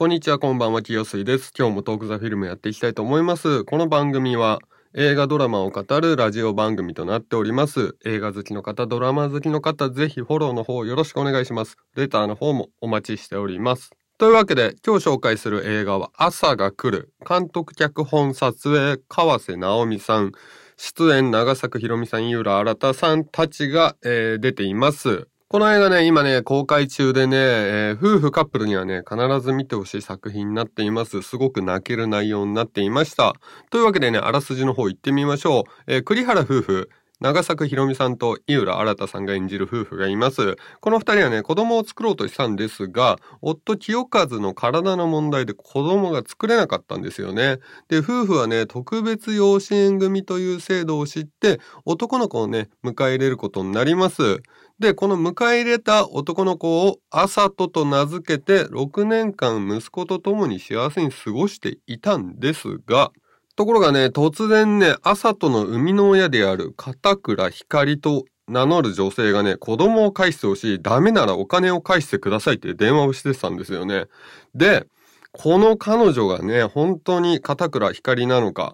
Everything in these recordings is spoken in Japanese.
こんにちは、こんばんは、清水です。今日もトークザフィルムやっていきたいと思います。この番組は映画ドラマを語るラジオ番組となっております。映画好きの方、ドラマ好きの方、ぜひフォローの方よろしくお願いします。レターの方もお待ちしております。というわけで、今日紹介する映画は朝が来る。監督、脚本、撮影、川瀬直美さん。出演、長作ひろみさん、井浦新さんたちが、えー出ています。この映画ね、今ね、公開中でね、えー夫婦カップルにはね、必ず見てほしい作品になっています。すごく泣ける内容になっていました。というわけでね、あらすじの方行ってみましょう。えー栗原夫婦、長作ひろみさんと井浦新さんが演じる夫婦がいます。この二人はね、子供を作ろうとしたんですが、夫清和の体の問題で子供が作れなかったんですよね。で、夫婦はね、特別養子縁組という制度を知って、男の子をね、迎え入れることになります。で、この迎え入れた男の子を朝とと名付けて6年間息子と共に幸せに過ごしていたんですが、ところがね、突然ね、朝との生みの親である片倉光と名乗る女性がね、子供を返してほしい、ダメならお金を返してくださいって電話をしてたんですよね。で、この彼女がね、本当に片倉光なのか、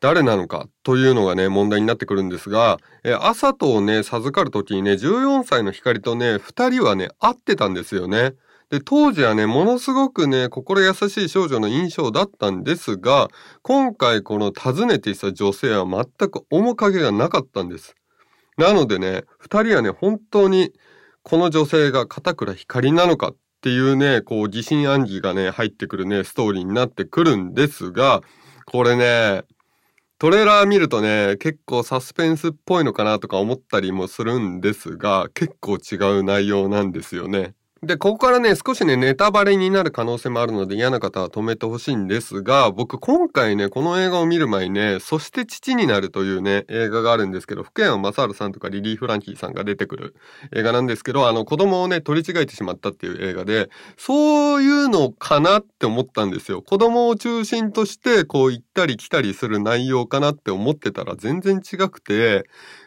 誰なのかというのがね、問題になってくるんですが、えー、朝とをね、授かるときにね、14歳の光とね、二人はね、会ってたんですよね。で、当時はね、ものすごくね、心優しい少女の印象だったんですが、今回この訪ねてきた女性は全く面影がなかったんです。なのでね、二人はね、本当にこの女性が片倉光なのかっていうね、こう疑心暗鬼がね、入ってくるね、ストーリーになってくるんですが、これね、トレーラー見るとね、結構サスペンスっぽいのかなとか思ったりもするんですが、結構違う内容なんですよね。で、ここからね、少しね、ネタバレになる可能性もあるので嫌な方は止めてほしいんですが、僕今回ね、この映画を見る前にね、そして父になるというね、映画があるんですけど、福山雅治さんとかリリー・フランキーさんが出てくる映画なんですけど、あの子供をね、取り違えてしまったっていう映画で、そういうのかなって思ったんですよ。子供を中心として、こう行ったり来たりする内容かなって思ってたら全然違くて、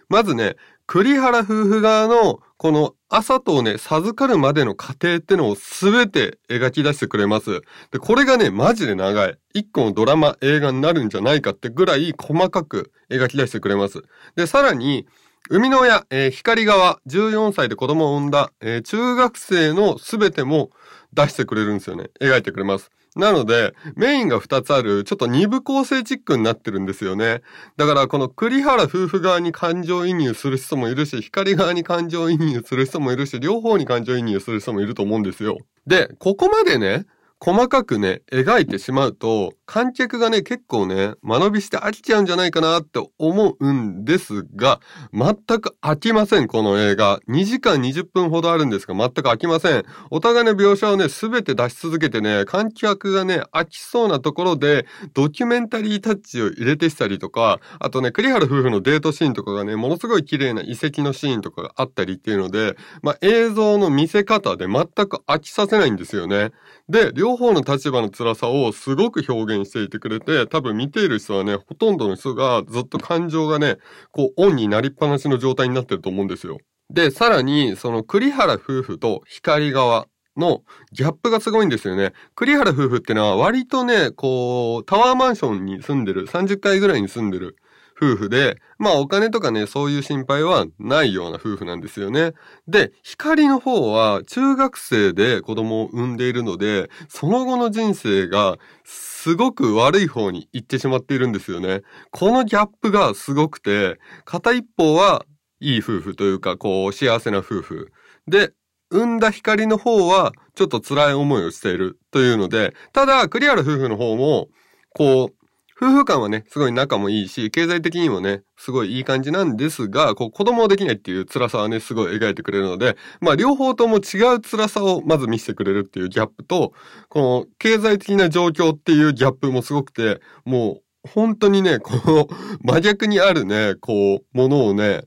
まずね、栗原夫婦側のこの朝とをね、授かるまでの過程ってのを全て描き出してくれます。で、これがね、マジで長い。一個のドラマ、映画になるんじゃないかってぐらい細かく描き出してくれます。で、さらに、生みの親、えー光側、14歳で子供を産んだ、えー中学生の全ても出してくれるんですよね。描いてくれます。なので、メインが2つある、ちょっと二部構成チックになってるんですよね。だから、この栗原夫婦側に感情移入する人もいるし、光側に感情移入する人もいるし、両方に感情移入する人もいると思うんですよ。で、ここまでね、細かくね、描いてしまうと、観客がね、結構ね、間延びして飽きちゃうんじゃないかなって思うんですが、全く飽きません、この映画。2時間20分ほどあるんですが、全く飽きません。お互いの描写をね、すべて出し続けてね、観客がね、飽きそうなところで、ドキュメンタリータッチを入れてしたりとか、あとね、栗原夫婦のデートシーンとかがね、ものすごい綺麗な遺跡のシーンとかがあったりっていうので、まあ、映像の見せ方で全く飽きさせないんですよね。で、両方の立場の辛さをすごく表現していてくれて、多分見ている人はね、ほとんどの人がずっと感情がね、こう、オンになりっぱなしの状態になってると思うんですよ。で、さらに、その栗原夫婦と光側のギャップがすごいんですよね。栗原夫婦ってのは割とね、こう、タワーマンションに住んでる、30階ぐらいに住んでる夫婦で、まあお金とかね、そういう心配はないような夫婦なんですよね。で、光の方は中学生で子供を産んでいるので、その後の人生がすごく悪い方に行ってしまっているんですよね。このギャップがすごくて、片一方はいい夫婦というか、こう幸せな夫婦。で、産んだ光の方はちょっと辛い思いをしているというので、ただ、栗原夫婦の方も、こう、夫婦間はね、すごい仲もいいし、経済的にもね、すごいいい感じなんですが、こう子供をできないっていう辛さはね、すごい描いてくれるので、まあ両方とも違う辛さをまず見せてくれるっていうギャップと、この経済的な状況っていうギャップもすごくて、もう本当にね、この真逆にあるね、こう、ものをね、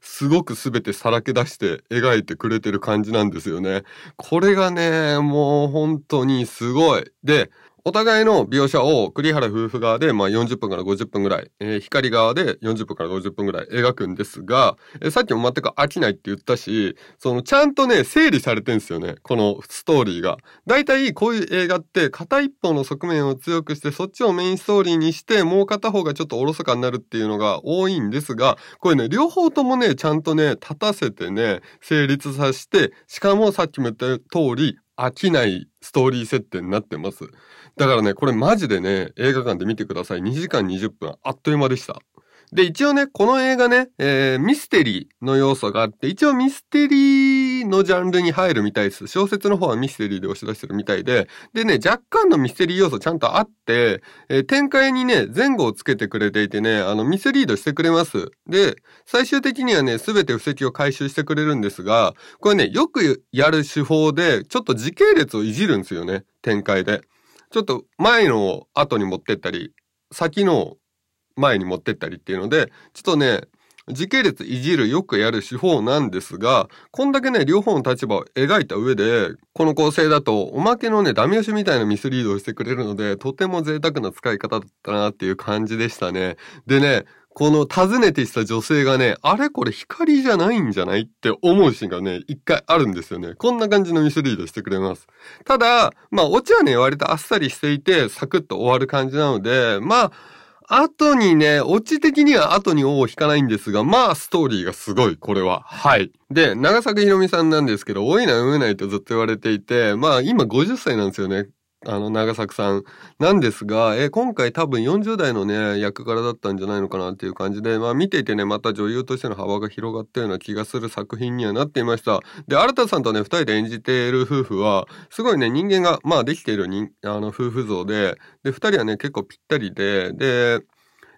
すごくすべてさらけ出して描いてくれてる感じなんですよね。これがね、もう本当にすごい。で、お互いの描写を栗原夫婦側で、まあ、40分から50分ぐらい、えー、光側で40分から50分ぐらい描くんですが、えー、さっきも全く飽きないって言ったし、そのちゃんとね、整理されてんですよね。このストーリーが。だいたいこういう映画って片一方の側面を強くしてそっちをメインストーリーにしてもう片方がちょっとおろそかになるっていうのが多いんですが、これね、両方ともね、ちゃんとね、立たせてね、成立させて、しかもさっきも言った通り、飽きないストーリー設定になってます。だからね、これマジでね、映画館で見てください。2時間20分、あっという間でした。で、一応ね、この映画ね、えー、ミステリーの要素があって、一応ミステリーのジャンルに入るみたいです。小説の方はミステリーで押し出してるみたいで、でね、若干のミステリー要素ちゃんとあって、えー、展開にね、前後をつけてくれていてね、あの、ミスリードしてくれます。で、最終的にはね、すべて布石を回収してくれるんですが、これね、よくやる手法で、ちょっと時系列をいじるんですよね、展開で。ちょっと前の後に持ってったり、先の前に持ってったりっていうので、ちょっとね、時系列いじるよくやる手法なんですが、こんだけね、両方の立場を描いた上で、この構成だと、おまけのね、ダメ押しみたいなミスリードをしてくれるので、とても贅沢な使い方だったなっていう感じでしたね。でね、この訪ねてきた女性がね、あれこれ光じゃないんじゃないって思うシーンがね、一回あるんですよね。こんな感じのミスリードしてくれます。ただ、まあ、オチはね、割とあっさりしていて、サクッと終わる感じなので、まあ、後にね、オチ的には後に王を引かないんですが、まあ、ストーリーがすごい、これは。はい。で、長崎ひろみさんなんですけど、多いな、産めないとずっと言われていて、まあ、今50歳なんですよね。あの、長作さんなんですが、え今回多分40代のね、役柄だったんじゃないのかなっていう感じで、まあ見ていてね、また女優としての幅が広がったような気がする作品にはなっていました。で、新田さんとね、2人で演じている夫婦は、すごいね、人間が、まあできているに、あの、夫婦像で、で、二人はね、結構ぴったりで、で、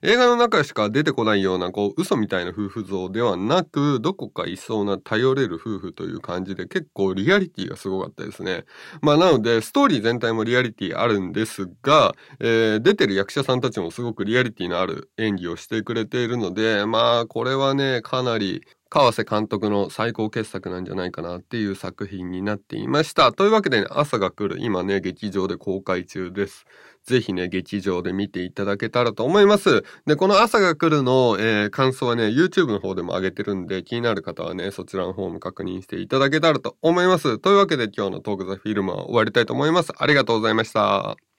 映画の中しか出てこないような、こう、嘘みたいな夫婦像ではなく、どこかいそうな頼れる夫婦という感じで、結構リアリティがすごかったですね。まあ、なので、ストーリー全体もリアリティあるんですが、えー、出てる役者さんたちもすごくリアリティのある演技をしてくれているので、まあ、これはね、かなり、川瀬監督の最高傑作なんじゃないかなっていう作品になっていました。というわけでね、朝が来る、今ね、劇場で公開中です。ぜひね、劇場で見ていただけたらと思います。で、この朝が来るの、えー、感想はね、YouTube の方でも上げてるんで、気になる方はね、そちらの方も確認していただけたらと思います。というわけで今日のトークザフィルムは終わりたいと思います。ありがとうございました。